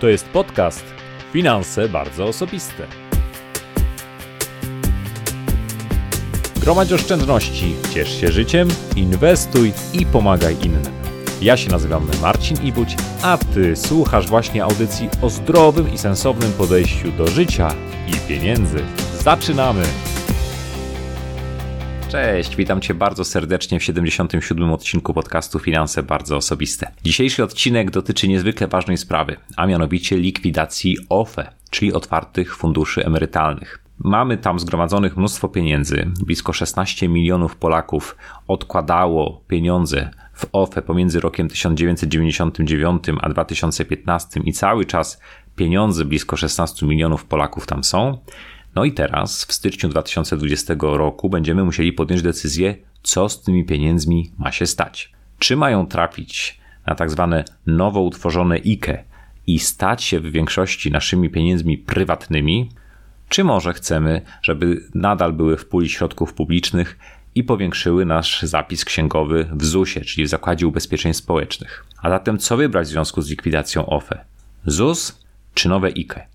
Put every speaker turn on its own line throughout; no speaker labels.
To jest podcast Finanse bardzo osobiste. Gromadź oszczędności, ciesz się życiem, inwestuj i pomagaj innym. Ja się nazywam Marcin Ibuć, a Ty słuchasz właśnie audycji o zdrowym i sensownym podejściu do życia i pieniędzy. Zaczynamy! Cześć, witam Cię bardzo serdecznie w 77. odcinku podcastu Finanse Bardzo Osobiste. Dzisiejszy odcinek dotyczy niezwykle ważnej sprawy, a mianowicie likwidacji OFE, czyli otwartych funduszy emerytalnych. Mamy tam zgromadzonych mnóstwo pieniędzy. Blisko 16 milionów Polaków odkładało pieniądze w OFE pomiędzy rokiem 1999 a 2015 i cały czas pieniądze blisko 16 milionów Polaków tam są. No i teraz, w styczniu 2020 roku, będziemy musieli podjąć decyzję, co z tymi pieniędzmi ma się stać. Czy mają trafić na tak zwane nowo utworzone IKE i stać się w większości naszymi pieniędzmi prywatnymi, czy może chcemy, żeby nadal były w puli środków publicznych i powiększyły nasz zapis księgowy w ZUS-ie, czyli w Zakładzie Ubezpieczeń Społecznych. A zatem co wybrać w związku z likwidacją OFE? ZUS czy nowe IKE?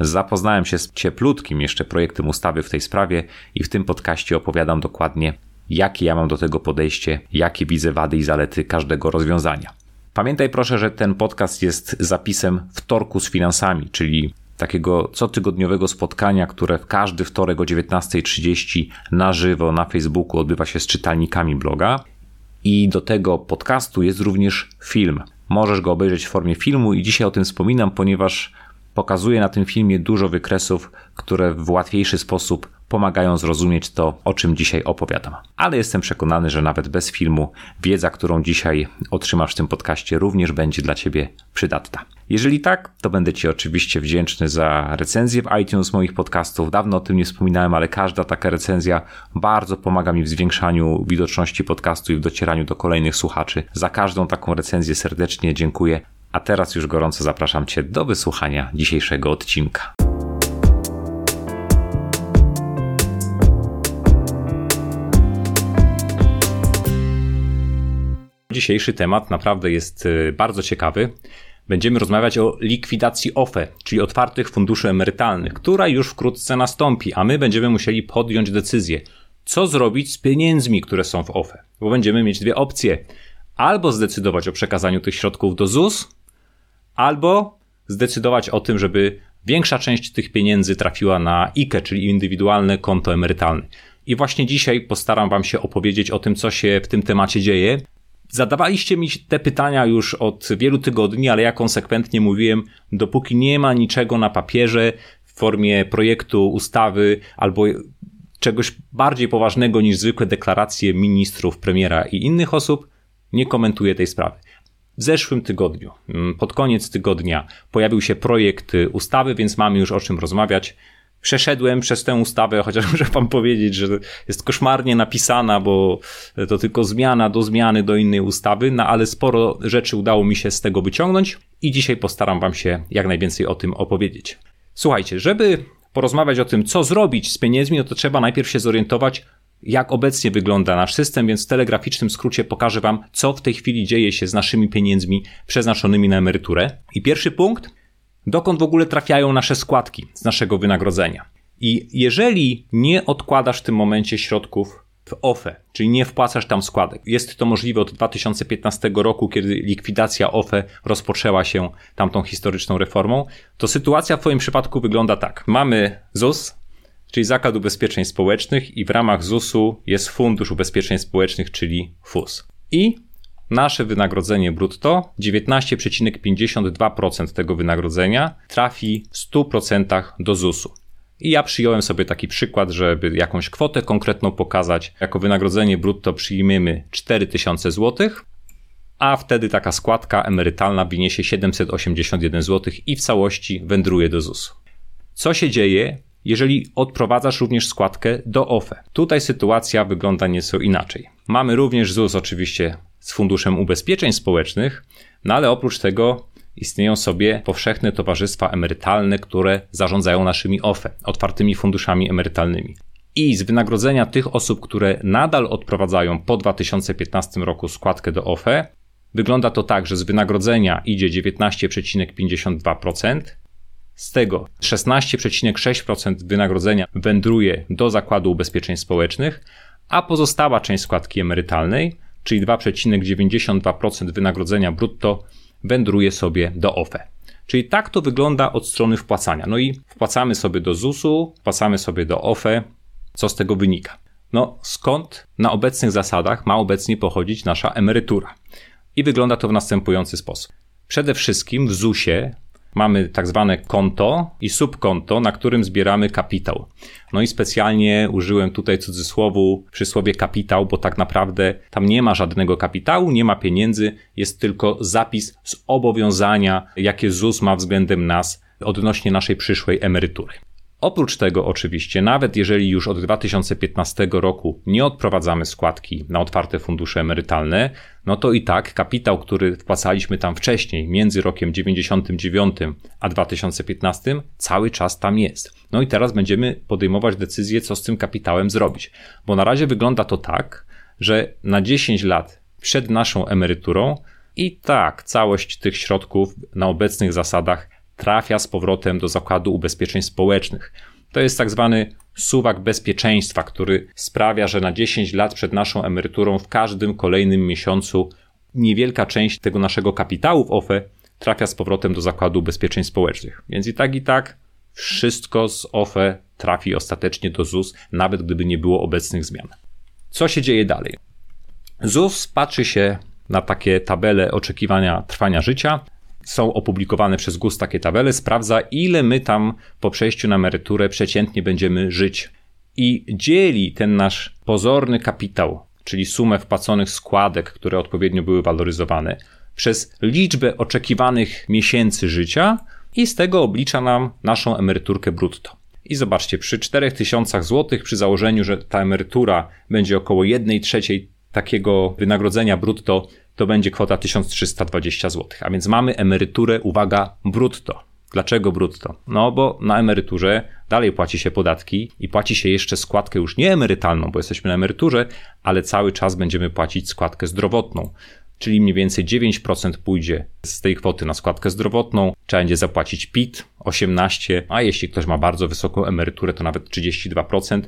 Zapoznałem się z cieplutkim jeszcze projektem ustawy w tej sprawie i w tym podcaście opowiadam dokładnie, jakie ja mam do tego podejście, jakie widzę wady i zalety każdego rozwiązania. Pamiętaj proszę, że ten podcast jest zapisem wtorku z finansami, czyli takiego cotygodniowego spotkania, które w każdy wtorek o 19.30 na żywo na Facebooku odbywa się z czytelnikami bloga. I do tego podcastu jest również film. Możesz go obejrzeć w formie filmu i dzisiaj o tym wspominam, ponieważ Pokazuje na tym filmie dużo wykresów, które w łatwiejszy sposób pomagają zrozumieć to, o czym dzisiaj opowiadam. Ale jestem przekonany, że nawet bez filmu wiedza, którą dzisiaj otrzymasz w tym podcaście, również będzie dla Ciebie przydatna. Jeżeli tak, to będę Ci oczywiście wdzięczny za recenzję w iTunes moich podcastów. Dawno o tym nie wspominałem, ale każda taka recenzja bardzo pomaga mi w zwiększaniu widoczności podcastu i w docieraniu do kolejnych słuchaczy. Za każdą taką recenzję serdecznie dziękuję. A teraz już gorąco zapraszam Cię do wysłuchania dzisiejszego odcinka. Dzisiejszy temat naprawdę jest y, bardzo ciekawy. Będziemy rozmawiać o likwidacji OFE, czyli otwartych funduszy emerytalnych, która już wkrótce nastąpi, a my będziemy musieli podjąć decyzję, co zrobić z pieniędzmi, które są w OFE. Bo będziemy mieć dwie opcje. Albo zdecydować o przekazaniu tych środków do ZUS, albo zdecydować o tym, żeby większa część tych pieniędzy trafiła na IKE, czyli indywidualne konto emerytalne. I właśnie dzisiaj postaram Wam się opowiedzieć o tym, co się w tym temacie dzieje. Zadawaliście mi te pytania już od wielu tygodni, ale ja konsekwentnie mówiłem, dopóki nie ma niczego na papierze w formie projektu ustawy albo czegoś bardziej poważnego niż zwykłe deklaracje ministrów, premiera i innych osób, nie komentuję tej sprawy. W zeszłym tygodniu, mm, pod koniec tygodnia, pojawił się projekt y, ustawy, więc mamy już o czym rozmawiać. Przeszedłem przez tę ustawę, chociaż muszę wam powiedzieć, że jest koszmarnie napisana, bo to tylko zmiana do zmiany do innej ustawy, no ale sporo rzeczy udało mi się z tego wyciągnąć i dzisiaj postaram wam się jak najwięcej o tym opowiedzieć. Słuchajcie, żeby porozmawiać o tym, co zrobić z pieniędzmi, no to trzeba najpierw się zorientować, jak obecnie wygląda nasz system, więc w telegraficznym skrócie pokażę Wam, co w tej chwili dzieje się z naszymi pieniędzmi przeznaczonymi na emeryturę. I pierwszy punkt, dokąd w ogóle trafiają nasze składki z naszego wynagrodzenia. I jeżeli nie odkładasz w tym momencie środków w OFE, czyli nie wpłacasz tam składek. Jest to możliwe od 2015 roku, kiedy likwidacja OFE rozpoczęła się tamtą historyczną reformą, to sytuacja w Twoim przypadku wygląda tak. Mamy ZUS, czyli Zakład Ubezpieczeń Społecznych i w ramach ZUS-u jest Fundusz Ubezpieczeń Społecznych, czyli FUS. I nasze wynagrodzenie brutto, 19,52% tego wynagrodzenia trafi w 100% do ZUS-u. I ja przyjąłem sobie taki przykład, żeby jakąś kwotę konkretną pokazać. Jako wynagrodzenie brutto przyjmiemy 4000 zł, a wtedy taka składka emerytalna wyniesie 781 zł i w całości wędruje do ZUS-u. Co się dzieje, jeżeli odprowadzasz również składkę do OFE. Tutaj sytuacja wygląda nieco inaczej. Mamy również ZUS oczywiście z Funduszem Ubezpieczeń Społecznych, no ale oprócz tego istnieją sobie powszechne towarzystwa emerytalne, które zarządzają naszymi OFE, otwartymi funduszami emerytalnymi. I z wynagrodzenia tych osób, które nadal odprowadzają po 2015 roku składkę do OFE, wygląda to tak, że z wynagrodzenia idzie 19,52%, z tego 16,6% wynagrodzenia wędruje do Zakładu Ubezpieczeń Społecznych, a pozostała część składki emerytalnej, czyli 2,92% wynagrodzenia brutto, wędruje sobie do OFE. Czyli tak to wygląda od strony wpłacania. No i wpłacamy sobie do ZUS-u, wpłacamy sobie do OFE. Co z tego wynika? No skąd na obecnych zasadach ma obecnie pochodzić nasza emerytura? I wygląda to w następujący sposób. Przede wszystkim w ZUS-ie mamy tak zwane konto i subkonto, na którym zbieramy kapitał. No i specjalnie użyłem tutaj cudzysłowu przy słowie kapitał, bo tak naprawdę tam nie ma żadnego kapitału, nie ma pieniędzy, jest tylko zapis z obowiązania, jakie ZUS ma względem nas odnośnie naszej przyszłej emerytury. Oprócz tego, oczywiście, nawet jeżeli już od 2015 roku nie odprowadzamy składki na otwarte fundusze emerytalne, no to i tak kapitał, który wpłacaliśmy tam wcześniej, między rokiem 99 a 2015, cały czas tam jest. No i teraz będziemy podejmować decyzję, co z tym kapitałem zrobić. Bo na razie wygląda to tak, że na 10 lat przed naszą emeryturą i tak całość tych środków na obecnych zasadach trafia z powrotem do Zakładu Ubezpieczeń Społecznych. To jest tak zwany suwak bezpieczeństwa, który sprawia, że na 10 lat przed naszą emeryturą w każdym kolejnym miesiącu niewielka część tego naszego kapitału w OFE trafia z powrotem do Zakładu Ubezpieczeń Społecznych. Więc i tak, i tak wszystko z OFE trafi ostatecznie do ZUS, nawet gdyby nie było obecnych zmian. Co się dzieje dalej? ZUS patrzy się na takie tabele oczekiwania trwania życia są opublikowane przez GUS takie tabele, sprawdza ile my tam po przejściu na emeryturę przeciętnie będziemy żyć. I dzieli ten nasz pozorny kapitał, czyli sumę wpłaconych składek, które odpowiednio były waloryzowane, przez liczbę oczekiwanych miesięcy życia i z tego oblicza nam naszą emeryturkę brutto. I zobaczcie, przy 4000 zł, przy założeniu, że ta emerytura będzie około 1 trzeciej takiego wynagrodzenia brutto to będzie kwota 1320 zł. A więc mamy emeryturę, uwaga, brutto. Dlaczego brutto? No bo na emeryturze dalej płaci się podatki i płaci się jeszcze składkę już nie emerytalną, bo jesteśmy na emeryturze, ale cały czas będziemy płacić składkę zdrowotną. Czyli mniej więcej 9% pójdzie z tej kwoty na składkę zdrowotną, trzeba będzie zapłacić PIT 18, a jeśli ktoś ma bardzo wysoką emeryturę, to nawet 32%.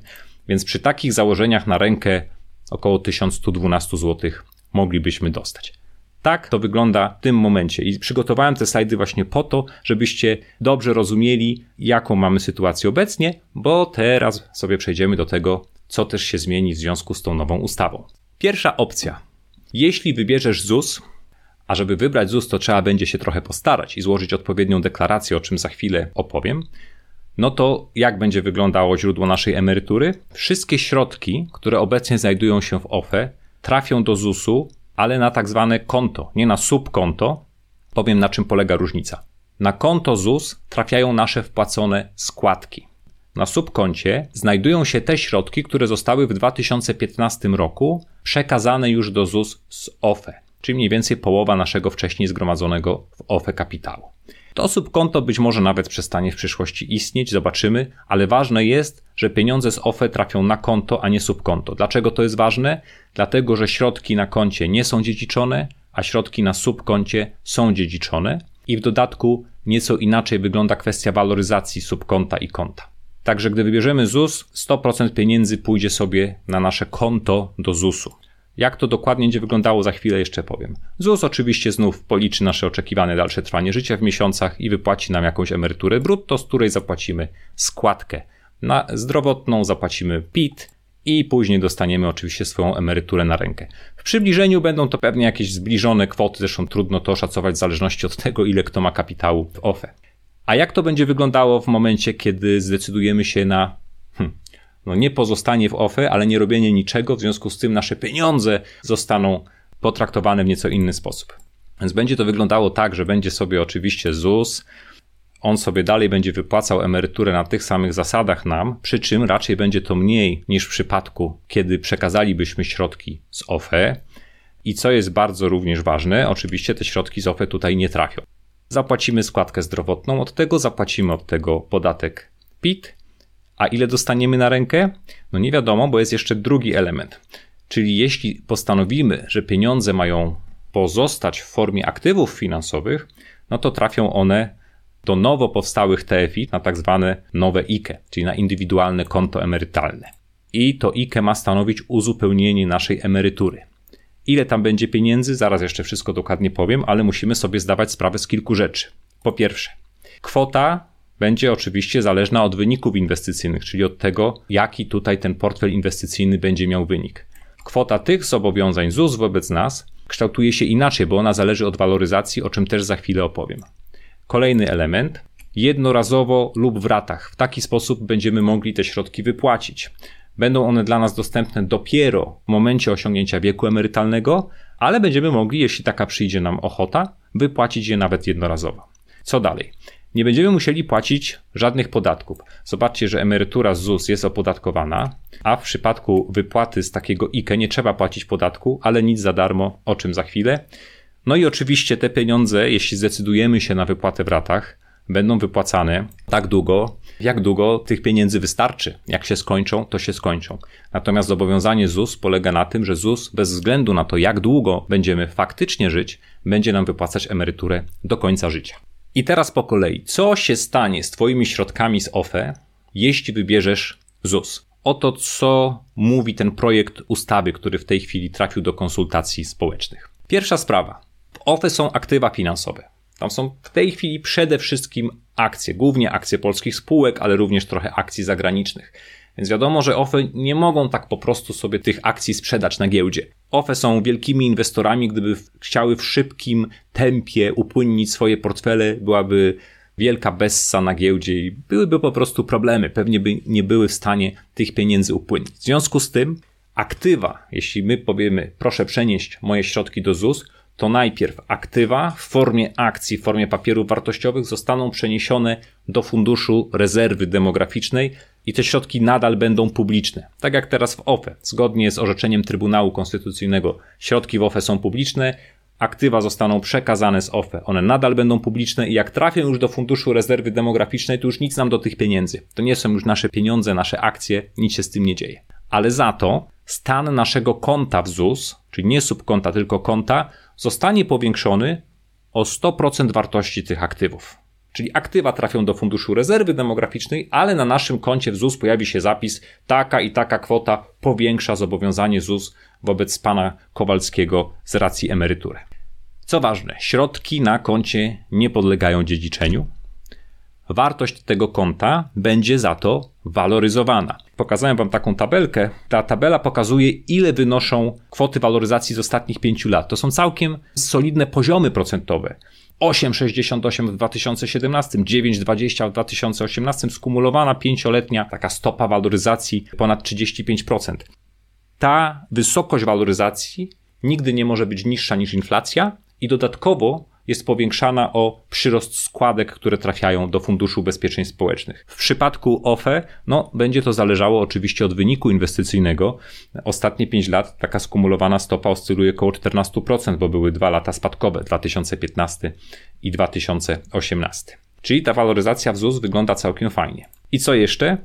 Więc przy takich założeniach na rękę około 1112 zł moglibyśmy dostać. Tak to wygląda w tym momencie i przygotowałem te slajdy właśnie po to, żebyście dobrze rozumieli, jaką mamy sytuację obecnie, bo teraz sobie przejdziemy do tego, co też się zmieni w związku z tą nową ustawą. Pierwsza opcja. Jeśli wybierzesz ZUS, a żeby wybrać ZUS, to trzeba będzie się trochę postarać i złożyć odpowiednią deklarację, o czym za chwilę opowiem. No to jak będzie wyglądało źródło naszej emerytury? Wszystkie środki, które obecnie znajdują się w OFE, trafią do ZUS-u, ale na tak zwane konto, nie na subkonto. Powiem na czym polega różnica. Na konto ZUS trafiają nasze wpłacone składki. Na subkoncie znajdują się te środki, które zostały w 2015 roku przekazane już do ZUS z OFE, czyli mniej więcej połowa naszego wcześniej zgromadzonego w OFE kapitału. To subkonto być może nawet przestanie w przyszłości istnieć, zobaczymy, ale ważne jest, że pieniądze z OFE trafią na konto, a nie subkonto. Dlaczego to jest ważne? Dlatego, że środki na koncie nie są dziedziczone, a środki na subkoncie są dziedziczone i w dodatku nieco inaczej wygląda kwestia waloryzacji subkonta i konta. Także gdy wybierzemy ZUS, 100% pieniędzy pójdzie sobie na nasze konto do ZUS-u. Jak to dokładnie będzie wyglądało, za chwilę jeszcze powiem. ZUS oczywiście znów policzy nasze oczekiwane dalsze trwanie życia w miesiącach i wypłaci nam jakąś emeryturę brutto, z której zapłacimy składkę. Na zdrowotną zapłacimy PIT i później dostaniemy oczywiście swoją emeryturę na rękę. W przybliżeniu będą to pewnie jakieś zbliżone kwoty, zresztą trudno to oszacować w zależności od tego, ile kto ma kapitału w OFE. A jak to będzie wyglądało w momencie, kiedy zdecydujemy się na no nie pozostanie w OFE, ale nie robienie niczego, w związku z tym nasze pieniądze zostaną potraktowane w nieco inny sposób. Więc będzie to wyglądało tak, że będzie sobie oczywiście ZUS, on sobie dalej będzie wypłacał emeryturę na tych samych zasadach nam, przy czym raczej będzie to mniej niż w przypadku, kiedy przekazalibyśmy środki z OFE. I co jest bardzo również ważne, oczywiście te środki z OFE tutaj nie trafią. Zapłacimy składkę zdrowotną od tego, zapłacimy od tego podatek PIT a ile dostaniemy na rękę? No nie wiadomo, bo jest jeszcze drugi element. Czyli jeśli postanowimy, że pieniądze mają pozostać w formie aktywów finansowych, no to trafią one do nowo powstałych TFI na tak zwane nowe IKE, czyli na indywidualne konto emerytalne. I to IKE ma stanowić uzupełnienie naszej emerytury. Ile tam będzie pieniędzy, zaraz jeszcze wszystko dokładnie powiem, ale musimy sobie zdawać sprawę z kilku rzeczy. Po pierwsze, kwota będzie oczywiście zależna od wyników inwestycyjnych, czyli od tego, jaki tutaj ten portfel inwestycyjny będzie miał wynik. Kwota tych zobowiązań ZUS wobec nas kształtuje się inaczej, bo ona zależy od waloryzacji, o czym też za chwilę opowiem. Kolejny element. Jednorazowo lub w ratach. W taki sposób będziemy mogli te środki wypłacić. Będą one dla nas dostępne dopiero w momencie osiągnięcia wieku emerytalnego, ale będziemy mogli, jeśli taka przyjdzie nam ochota, wypłacić je nawet jednorazowo. Co dalej? Nie będziemy musieli płacić żadnych podatków. Zobaczcie, że emerytura z ZUS jest opodatkowana, a w przypadku wypłaty z takiego IKE nie trzeba płacić podatku, ale nic za darmo, o czym za chwilę. No i oczywiście te pieniądze, jeśli zdecydujemy się na wypłatę w ratach, będą wypłacane tak długo, jak długo tych pieniędzy wystarczy. Jak się skończą, to się skończą. Natomiast zobowiązanie ZUS polega na tym, że ZUS bez względu na to, jak długo będziemy faktycznie żyć, będzie nam wypłacać emeryturę do końca życia. I teraz po kolei, co się stanie z Twoimi środkami z OFE, jeśli wybierzesz ZUS? Oto co mówi ten projekt ustawy, który w tej chwili trafił do konsultacji społecznych. Pierwsza sprawa. W OFE są aktywa finansowe. Tam są w tej chwili przede wszystkim akcje, głównie akcje polskich spółek, ale również trochę akcji zagranicznych. Więc wiadomo, że OFE nie mogą tak po prostu sobie tych akcji sprzedać na giełdzie. OFE są wielkimi inwestorami, gdyby chciały w szybkim tempie upłynnić swoje portfele, byłaby wielka bessa na giełdzie i byłyby po prostu problemy. Pewnie by nie były w stanie tych pieniędzy upłynnić. W związku z tym aktywa, jeśli my powiemy proszę przenieść moje środki do ZUS, to najpierw aktywa w formie akcji, w formie papierów wartościowych zostaną przeniesione do Funduszu Rezerwy Demograficznej i te środki nadal będą publiczne. Tak jak teraz w OFE. Zgodnie z orzeczeniem Trybunału Konstytucyjnego środki w OFE są publiczne, aktywa zostaną przekazane z OFE. One nadal będą publiczne i jak trafią już do Funduszu Rezerwy Demograficznej, to już nic nam do tych pieniędzy. To nie są już nasze pieniądze, nasze akcje, nic się z tym nie dzieje. Ale za to stan naszego konta w ZUS, czyli nie subkonta, tylko konta, zostanie powiększony o 100% wartości tych aktywów. Czyli aktywa trafią do Funduszu Rezerwy Demograficznej, ale na naszym koncie w ZUS pojawi się zapis taka i taka kwota powiększa zobowiązanie ZUS wobec pana Kowalskiego z racji emerytury. Co ważne, środki na koncie nie podlegają dziedziczeniu, wartość tego konta będzie za to waloryzowana. Pokazałem Wam taką tabelkę. Ta tabela pokazuje, ile wynoszą kwoty waloryzacji z ostatnich pięciu lat. To są całkiem solidne poziomy procentowe. 8,68 w 2017, 9,20 w 2018, skumulowana pięcioletnia taka stopa waloryzacji ponad 35%. Ta wysokość waloryzacji nigdy nie może być niższa niż inflacja i dodatkowo jest powiększana o przyrost składek, które trafiają do Funduszu Ubezpieczeń Społecznych. W przypadku OFE, no, będzie to zależało oczywiście od wyniku inwestycyjnego. Ostatnie 5 lat taka skumulowana stopa oscyluje około 14%, bo były dwa lata spadkowe, 2015 i 2018. Czyli ta waloryzacja w ZUS wygląda całkiem fajnie. I co jeszcze?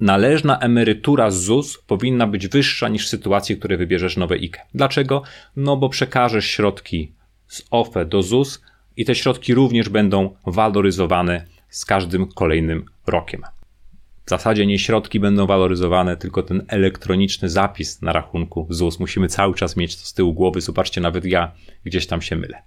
Należna emerytura z ZUS powinna być wyższa niż w sytuacji, w której wybierzesz nowe IKE. Dlaczego? No bo przekażesz środki z OFE do ZUS i te środki również będą waloryzowane z każdym kolejnym rokiem. W zasadzie nie środki będą waloryzowane, tylko ten elektroniczny zapis na rachunku ZUS. Musimy cały czas mieć to z tyłu głowy. Zobaczcie, nawet ja gdzieś tam się mylę.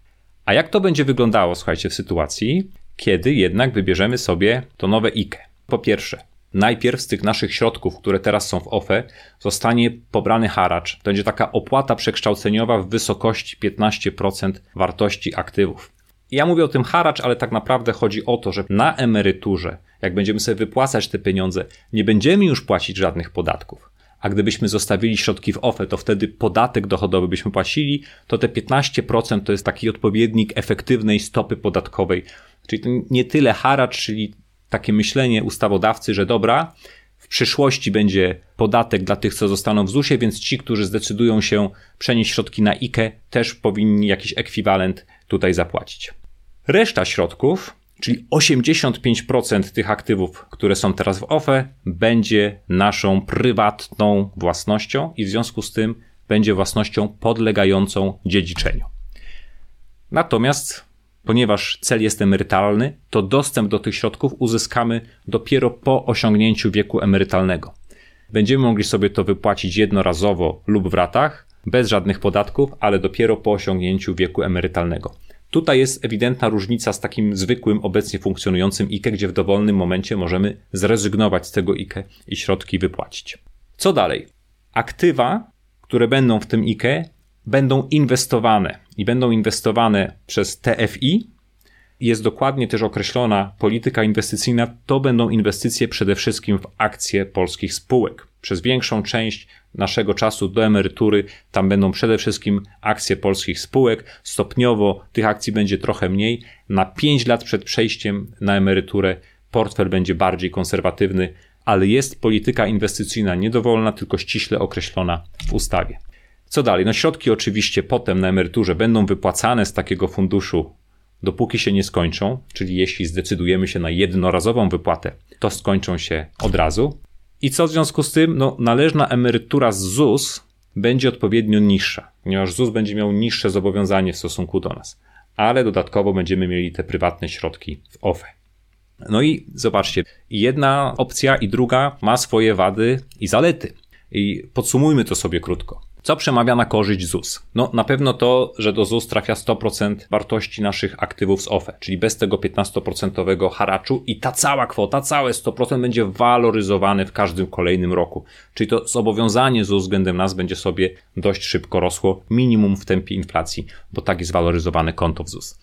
A jak to będzie wyglądało, słuchajcie, w sytuacji, kiedy jednak wybierzemy sobie to nowe IKE? Po pierwsze, najpierw z tych naszych środków, które teraz są w OFE, zostanie pobrany haracz. To będzie taka opłata przekształceniowa w wysokości 15% wartości aktywów. Ja mówię o tym haracz, ale tak naprawdę chodzi o to, że na emeryturze, jak będziemy sobie wypłacać te pieniądze, nie będziemy już płacić żadnych podatków. A gdybyśmy zostawili środki w OFE, to wtedy podatek dochodowy byśmy płacili, to te 15% to jest taki odpowiednik efektywnej stopy podatkowej. Czyli to nie tyle haracz, czyli takie myślenie ustawodawcy, że dobra, w przyszłości będzie podatek dla tych, co zostaną w ZUS-ie, więc ci, którzy zdecydują się przenieść środki na IKE, też powinni jakiś ekwiwalent tutaj zapłacić. Reszta środków, czyli 85% tych aktywów, które są teraz w OFE, będzie naszą prywatną własnością i w związku z tym będzie własnością podlegającą dziedziczeniu. Natomiast, ponieważ cel jest emerytalny, to dostęp do tych środków uzyskamy dopiero po osiągnięciu wieku emerytalnego. Będziemy mogli sobie to wypłacić jednorazowo lub w ratach, bez żadnych podatków, ale dopiero po osiągnięciu wieku emerytalnego. Tutaj jest ewidentna różnica z takim zwykłym, obecnie funkcjonującym IKE, gdzie w dowolnym momencie możemy zrezygnować z tego IKE i środki wypłacić. Co dalej? Aktywa, które będą w tym IKE, będą inwestowane i będą inwestowane przez TFI. Jest dokładnie też określona polityka inwestycyjna. To będą inwestycje przede wszystkim w akcje polskich spółek. Przez większą część naszego czasu do emerytury tam będą przede wszystkim akcje polskich spółek. Stopniowo tych akcji będzie trochę mniej. Na 5 lat przed przejściem na emeryturę portfel będzie bardziej konserwatywny, ale jest polityka inwestycyjna niedowolna, tylko ściśle określona w ustawie. Co dalej? No środki oczywiście potem na emeryturze będą wypłacane z takiego funduszu, dopóki się nie skończą, czyli jeśli zdecydujemy się na jednorazową wypłatę, to skończą się od razu. I co w związku z tym? No, należna emerytura z ZUS będzie odpowiednio niższa, ponieważ ZUS będzie miał niższe zobowiązanie w stosunku do nas, ale dodatkowo będziemy mieli te prywatne środki w OFE. No i zobaczcie, jedna opcja i druga ma swoje wady i zalety. I podsumujmy to sobie krótko. Co przemawia na korzyść ZUS? No, na pewno to, że do ZUS trafia 100% wartości naszych aktywów z OFE, czyli bez tego 15% haraczu i ta cała kwota, całe 100% będzie waloryzowane w każdym kolejnym roku. Czyli to zobowiązanie ZUS względem nas będzie sobie dość szybko rosło, minimum w tempie inflacji, bo tak jest waloryzowane konto w ZUS.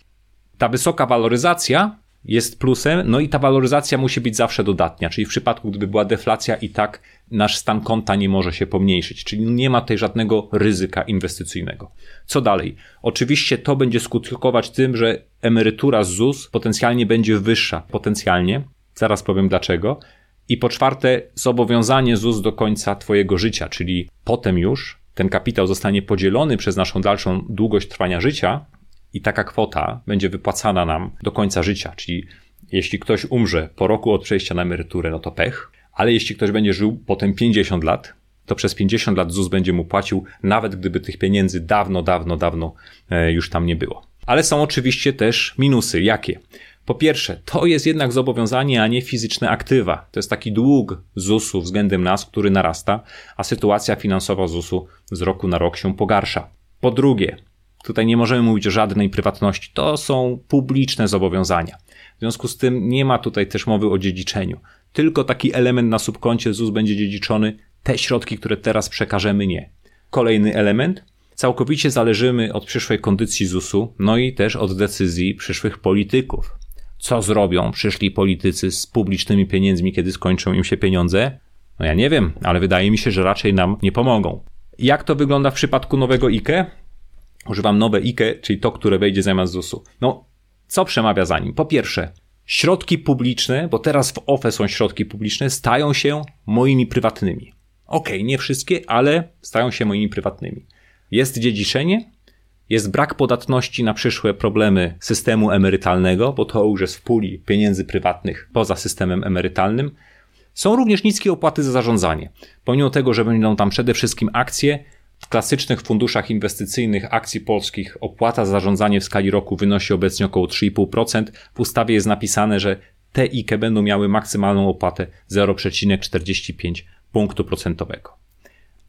Ta wysoka waloryzacja jest plusem, no i ta waloryzacja musi być zawsze dodatnia, czyli w przypadku, gdyby była deflacja i tak nasz stan konta nie może się pomniejszyć, czyli nie ma tutaj żadnego ryzyka inwestycyjnego. Co dalej? Oczywiście to będzie skutkować tym, że emerytura z ZUS potencjalnie będzie wyższa, potencjalnie, zaraz powiem dlaczego. I po czwarte, zobowiązanie ZUS do końca Twojego życia, czyli potem już ten kapitał zostanie podzielony przez naszą dalszą długość trwania życia, i taka kwota będzie wypłacana nam do końca życia, czyli jeśli ktoś umrze po roku od przejścia na emeryturę, no to pech, ale jeśli ktoś będzie żył potem 50 lat, to przez 50 lat ZUS będzie mu płacił, nawet gdyby tych pieniędzy dawno, dawno, dawno e, już tam nie było. Ale są oczywiście też minusy. Jakie? Po pierwsze, to jest jednak zobowiązanie, a nie fizyczne aktywa. To jest taki dług ZUS-u względem nas, który narasta, a sytuacja finansowa ZUS-u z roku na rok się pogarsza. Po drugie, Tutaj nie możemy mówić o żadnej prywatności. To są publiczne zobowiązania. W związku z tym nie ma tutaj też mowy o dziedziczeniu. Tylko taki element na subkoncie ZUS będzie dziedziczony, te środki, które teraz przekażemy, nie. Kolejny element. Całkowicie zależymy od przyszłej kondycji ZUS-u, no i też od decyzji przyszłych polityków. Co zrobią przyszli politycy z publicznymi pieniędzmi, kiedy skończą im się pieniądze? No ja nie wiem, ale wydaje mi się, że raczej nam nie pomogą. Jak to wygląda w przypadku nowego IKE? Używam nowe IKE, czyli to, które wejdzie zamiast ZUS-u. No, co przemawia za nim? Po pierwsze, środki publiczne, bo teraz w OFE są środki publiczne, stają się moimi prywatnymi. Okej, okay, nie wszystkie, ale stają się moimi prywatnymi. Jest dziedziczenie, jest brak podatności na przyszłe problemy systemu emerytalnego, bo to już jest w puli pieniędzy prywatnych poza systemem emerytalnym. Są również niskie opłaty za zarządzanie. Pomimo tego, że będą tam przede wszystkim akcje, w klasycznych funduszach inwestycyjnych akcji polskich opłata za zarządzanie w skali roku wynosi obecnie około 3,5%. W ustawie jest napisane, że te IKE będą miały maksymalną opłatę 0,45 punktu procentowego.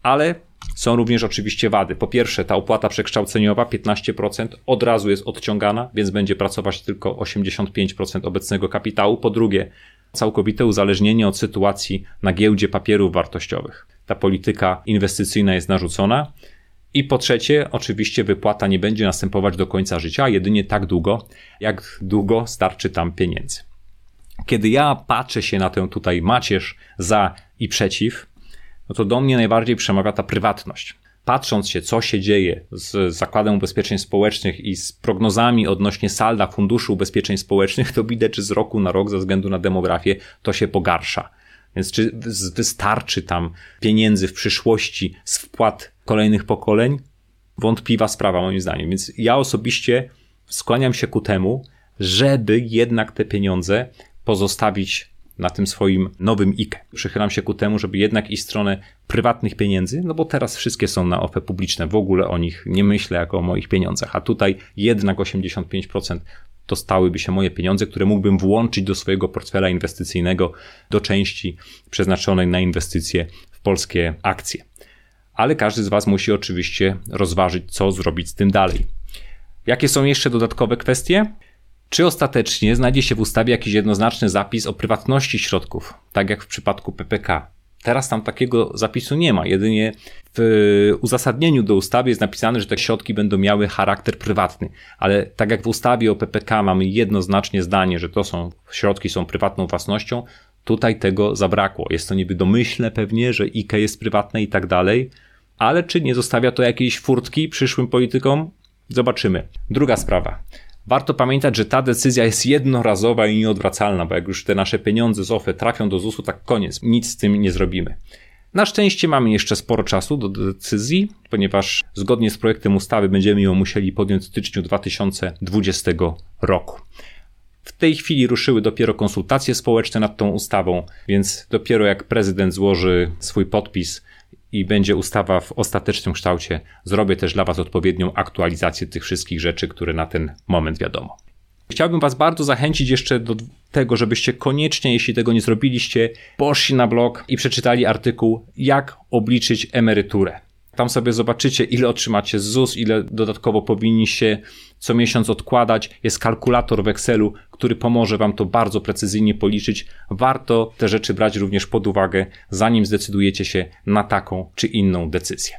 Ale są również oczywiście wady. Po pierwsze, ta opłata przekształceniowa 15% od razu jest odciągana, więc będzie pracować tylko 85% obecnego kapitału. Po drugie, całkowite uzależnienie od sytuacji na giełdzie papierów wartościowych ta polityka inwestycyjna jest narzucona. I po trzecie, oczywiście wypłata nie będzie następować do końca życia, jedynie tak długo, jak długo starczy tam pieniędzy. Kiedy ja patrzę się na tę tutaj macierz za i przeciw, no to do mnie najbardziej przemawia ta prywatność. Patrząc się, co się dzieje z Zakładem Ubezpieczeń Społecznych i z prognozami odnośnie salda Funduszu Ubezpieczeń Społecznych, to widać, że z roku na rok, ze względu na demografię, to się pogarsza. Więc czy wystarczy tam pieniędzy w przyszłości z wpłat kolejnych pokoleń? Wątpliwa sprawa moim zdaniem. Więc ja osobiście skłaniam się ku temu, żeby jednak te pieniądze pozostawić na tym swoim nowym IKE. Przychylam się ku temu, żeby jednak w stronę prywatnych pieniędzy, no bo teraz wszystkie są na OFE publiczne, w ogóle o nich nie myślę jako o moich pieniądzach, a tutaj jednak 85% to stałyby się moje pieniądze, które mógłbym włączyć do swojego portfela inwestycyjnego do części przeznaczonej na inwestycje w polskie akcje. Ale każdy z Was musi oczywiście rozważyć, co zrobić z tym dalej. Jakie są jeszcze dodatkowe kwestie? Czy ostatecznie znajdzie się w ustawie jakiś jednoznaczny zapis o prywatności środków, tak jak w przypadku PPK? Teraz tam takiego zapisu nie ma. Jedynie w uzasadnieniu do ustawy jest napisane, że te środki będą miały charakter prywatny. Ale tak jak w ustawie o PPK mamy jednoznacznie zdanie, że to są środki są prywatną własnością, tutaj tego zabrakło. Jest to niby domyślne pewnie, że IKE jest prywatne i tak dalej, ale czy nie zostawia to jakiejś furtki przyszłym politykom? Zobaczymy. Druga sprawa. Warto pamiętać, że ta decyzja jest jednorazowa i nieodwracalna, bo jak już te nasze pieniądze z OFE trafią do ZUS-u, tak koniec, nic z tym nie zrobimy. Na szczęście mamy jeszcze sporo czasu do decyzji, ponieważ zgodnie z projektem ustawy będziemy ją musieli podjąć w styczniu 2020 roku. W tej chwili ruszyły dopiero konsultacje społeczne nad tą ustawą, więc dopiero jak prezydent złoży swój podpis, i będzie ustawa w ostatecznym kształcie, zrobię też dla Was odpowiednią aktualizację tych wszystkich rzeczy, które na ten moment wiadomo. Chciałbym Was bardzo zachęcić jeszcze do tego, żebyście koniecznie, jeśli tego nie zrobiliście, poszli na blog i przeczytali artykuł Jak obliczyć emeryturę. Tam sobie zobaczycie, ile otrzymacie z ZUS, ile dodatkowo powinniście co miesiąc odkładać. Jest kalkulator w Excelu, który pomoże Wam to bardzo precyzyjnie policzyć. Warto te rzeczy brać również pod uwagę, zanim zdecydujecie się na taką czy inną decyzję.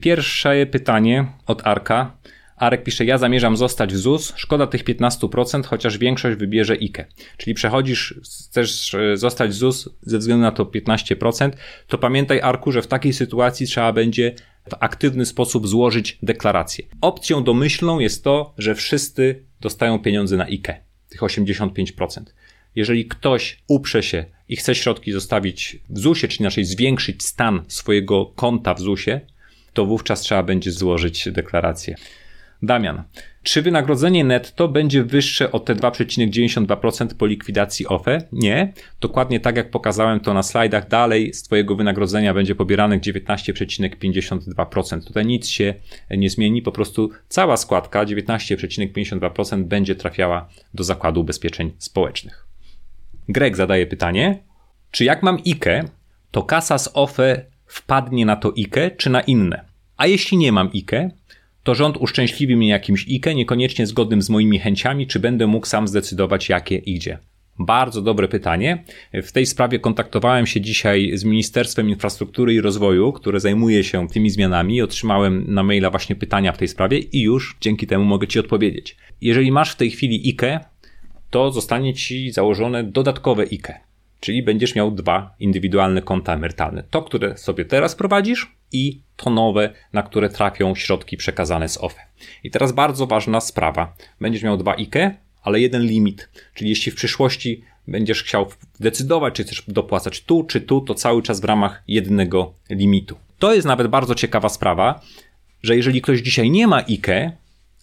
Pierwsze pytanie od Arka. Arek pisze, ja zamierzam zostać w ZUS, szkoda tych 15%, chociaż większość wybierze IKE. Czyli przechodzisz, chcesz e, zostać w ZUS ze względu na to 15%, to pamiętaj Arku, że w takiej sytuacji trzeba będzie w aktywny sposób złożyć deklarację. Opcją domyślną jest to, że wszyscy dostają pieniądze na IKE, tych 85%. Jeżeli ktoś uprze się i chce środki zostawić w ZUSie, czyli inaczej zwiększyć stan swojego konta w ZUSie, to wówczas trzeba będzie złożyć deklarację. Damian, czy wynagrodzenie netto będzie wyższe o te 2,92% po likwidacji OFE? Nie. Dokładnie tak jak pokazałem to na slajdach, dalej z Twojego wynagrodzenia będzie pobieranych 19,52%. Tutaj nic się nie zmieni, po prostu cała składka 19,52% będzie trafiała do Zakładu Ubezpieczeń Społecznych. Greg zadaje pytanie, czy jak mam IKE, to kasa z OFE wpadnie na to IKE czy na inne? A jeśli nie mam IKE, to rząd uszczęśliwi mnie jakimś IKE, niekoniecznie zgodnym z moimi chęciami, czy będę mógł sam zdecydować, jakie idzie? Bardzo dobre pytanie. W tej sprawie kontaktowałem się dzisiaj z Ministerstwem Infrastruktury i Rozwoju, które zajmuje się tymi zmianami. Otrzymałem na maila właśnie pytania w tej sprawie i już dzięki temu mogę Ci odpowiedzieć. Jeżeli masz w tej chwili IKE, to zostanie Ci założone dodatkowe IKE, czyli będziesz miał dwa indywidualne konta emerytalne. To, które sobie teraz prowadzisz i to nowe, na które trafią środki przekazane z OFE. I teraz bardzo ważna sprawa. Będziesz miał dwa IKE, ale jeden limit. Czyli jeśli w przyszłości będziesz chciał decydować, czy chcesz dopłacać tu, czy tu, to cały czas w ramach jednego limitu. To jest nawet bardzo ciekawa sprawa, że jeżeli ktoś dzisiaj nie ma IKE,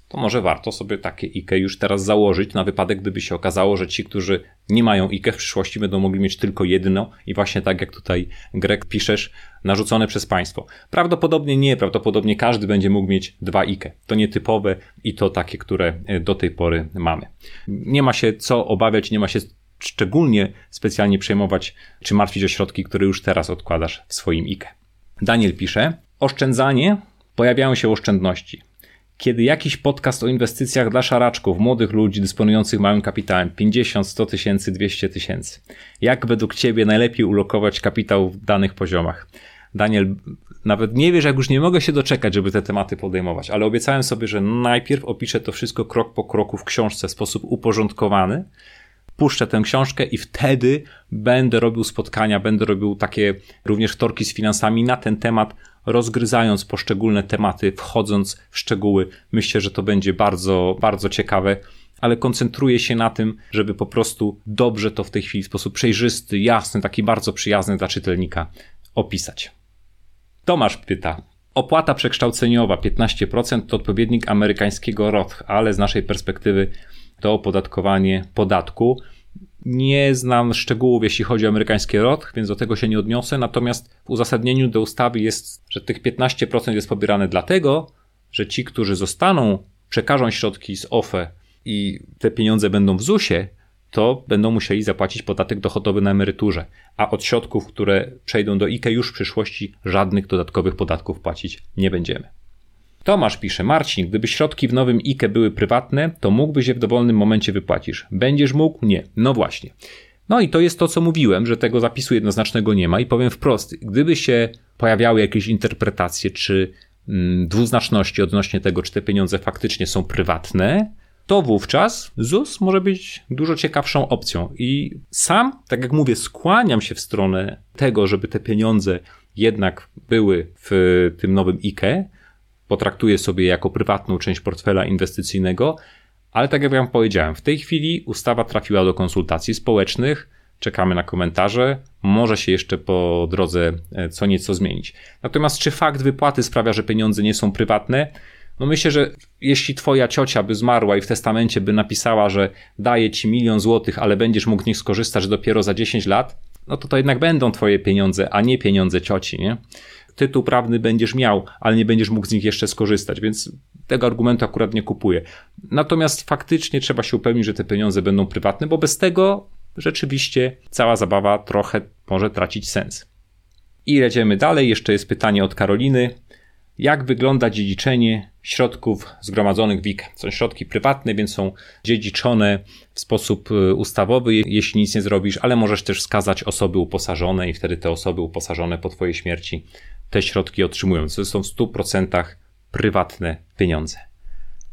to może warto sobie takie IKE już teraz założyć na wypadek, gdyby się okazało, że ci, którzy nie mają IKE w przyszłości będą mogli mieć tylko jedno i właśnie tak jak tutaj Greg piszesz, narzucone przez państwo. Prawdopodobnie nie, prawdopodobnie każdy będzie mógł mieć dwa IKE. To nietypowe i to takie, które e, do tej pory mamy. Nie ma się co obawiać, nie ma się szczególnie specjalnie przejmować czy martwić o środki, które już teraz odkładasz w swoim IKE. Daniel pisze, oszczędzanie, pojawiają się oszczędności kiedy jakiś podcast o inwestycjach dla szaraczków, młodych ludzi dysponujących małym kapitałem 50, 100 tysięcy, 200 tysięcy. Jak według Ciebie najlepiej ulokować kapitał w danych poziomach? Daniel, nawet nie wiesz, jak już nie mogę się doczekać, żeby te tematy podejmować, ale obiecałem sobie, że najpierw opiszę to wszystko krok po kroku w książce w sposób uporządkowany. Puszczę tę książkę i wtedy będę robił spotkania, będę robił takie również torki z finansami na ten temat, rozgryzając poszczególne tematy, wchodząc w szczegóły. Myślę, że to będzie bardzo, bardzo ciekawe ale koncentruję się na tym, żeby po prostu dobrze to w tej chwili w sposób przejrzysty, jasny, taki bardzo przyjazny dla czytelnika opisać. Tomasz pyta, Opłata przekształceniowa 15% to odpowiednik amerykańskiego Roth, ale z naszej perspektywy to opodatkowanie podatku. Nie znam szczegółów, jeśli chodzi o amerykańskie Roth, więc do tego się nie odniosę. Natomiast w uzasadnieniu do ustawy jest, że tych 15% jest pobierane dlatego, że ci, którzy zostaną, przekażą środki z OFE i te pieniądze będą w ZUS-ie, to będą musieli zapłacić podatek dochodowy na emeryturze, a od środków, które przejdą do IKE już w przyszłości żadnych dodatkowych podatków płacić nie będziemy. Tomasz pisze, Marcin, gdyby środki w nowym IKE były prywatne, to mógłbyś je w dowolnym momencie wypłacić. Będziesz mógł? Nie. No właśnie. No i to jest to, co mówiłem, że tego zapisu jednoznacznego nie ma i powiem wprost, gdyby się pojawiały jakieś interpretacje czy mm, dwuznaczności odnośnie tego, czy te pieniądze faktycznie są prywatne, to wówczas ZUS może być dużo ciekawszą opcją. I sam, tak jak mówię, skłaniam się w stronę tego, żeby te pieniądze jednak były w tym nowym IKE. Potraktuję sobie jako prywatną część portfela inwestycyjnego, ale tak jak Wam powiedziałem, w tej chwili ustawa trafiła do konsultacji społecznych. Czekamy na komentarze. Może się jeszcze po drodze e, co nieco zmienić. Natomiast czy fakt wypłaty sprawia, że pieniądze nie są prywatne? No myślę, że jeśli twoja ciocia by zmarła i w testamencie by napisała, że daje ci milion złotych, ale będziesz mógł z nich skorzystać dopiero za 10 lat, no to to jednak będą twoje pieniądze, a nie pieniądze cioci, nie? Tytuł prawny będziesz miał, ale nie będziesz mógł z nich jeszcze skorzystać, więc tego argumentu akurat nie kupuję. Natomiast faktycznie trzeba się upewnić, że te pieniądze będą prywatne, bo bez tego rzeczywiście cała zabawa trochę może tracić sens. I jedziemy dalej. Jeszcze jest pytanie od Karoliny jak wygląda dziedziczenie środków zgromadzonych w WIG. Są środki prywatne, więc są dziedziczone w sposób y, ustawowy, jeśli nic nie zrobisz, ale możesz też wskazać osoby uposażone i wtedy te osoby uposażone po Twojej śmierci te środki otrzymują. To są w 100% prywatne pieniądze.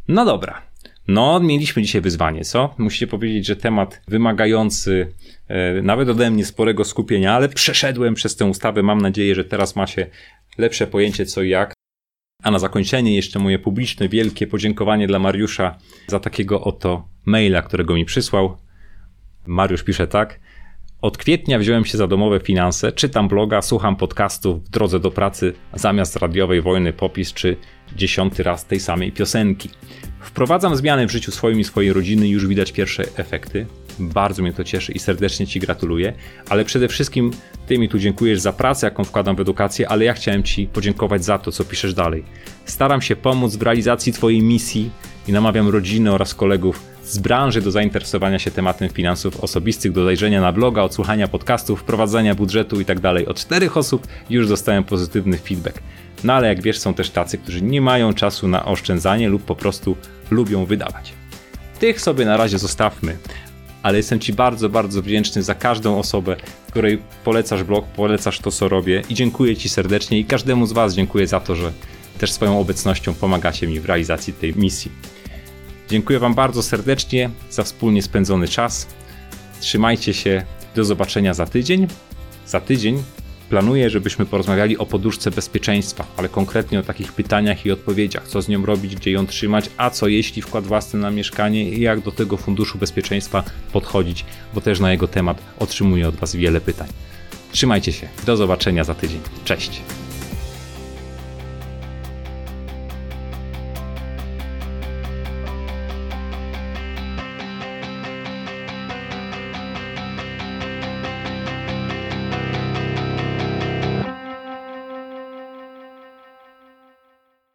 No dobra. No, mieliśmy dzisiaj wyzwanie, co? Musicie powiedzieć, że temat wymagający e, nawet ode mnie sporego skupienia, ale przeszedłem przez tę ustawę. Mam nadzieję, że teraz macie lepsze pojęcie co i jak. A na zakończenie jeszcze moje publiczne, wielkie podziękowanie dla Mariusza za takiego oto maila, którego mi przysłał. Mariusz pisze tak. Od kwietnia wziąłem się za domowe finanse, czytam bloga, słucham podcastów w drodze do pracy zamiast radiowej wojny popis czy dziesiąty raz tej samej piosenki. Wprowadzam zmiany w życiu swoim i swojej rodziny już widać pierwsze efekty. Bardzo mnie to cieszy i serdecznie Ci gratuluję, ale przede wszystkim Ty mi tu dziękujesz za pracę, jaką wkładam w edukację, ale ja chciałem Ci podziękować za to, co piszesz dalej. Staram się pomóc w realizacji Twojej misji i namawiam rodziny oraz kolegów z branży do zainteresowania się tematem finansów osobistych, do zajrzenia na bloga, odsłuchania podcastów, wprowadzania budżetu itd. Tak Od czterech osób już dostałem pozytywny feedback. No ale jak wiesz, są też tacy, którzy nie mają czasu na oszczędzanie lub po prostu lubią wydawać. Tych sobie na razie zostawmy, ale jestem Ci bardzo, bardzo wdzięczny za każdą osobę, której polecasz blog, polecasz to, co robię i dziękuję Ci serdecznie i każdemu z Was dziękuję za to, że też swoją obecnością pomagacie mi w realizacji tej misji. Dziękuję Wam bardzo serdecznie za wspólnie spędzony czas. Trzymajcie się, do zobaczenia za tydzień. Za tydzień Planuję, żebyśmy porozmawiali o poduszce bezpieczeństwa, ale konkretnie o takich pytaniach i odpowiedziach, co z nią robić, gdzie ją trzymać, a co jeśli wkład własny na mieszkanie i jak do tego funduszu bezpieczeństwa podchodzić, bo też na jego temat otrzymuję od Was wiele pytań. Trzymajcie się, do zobaczenia za tydzień. Cześć!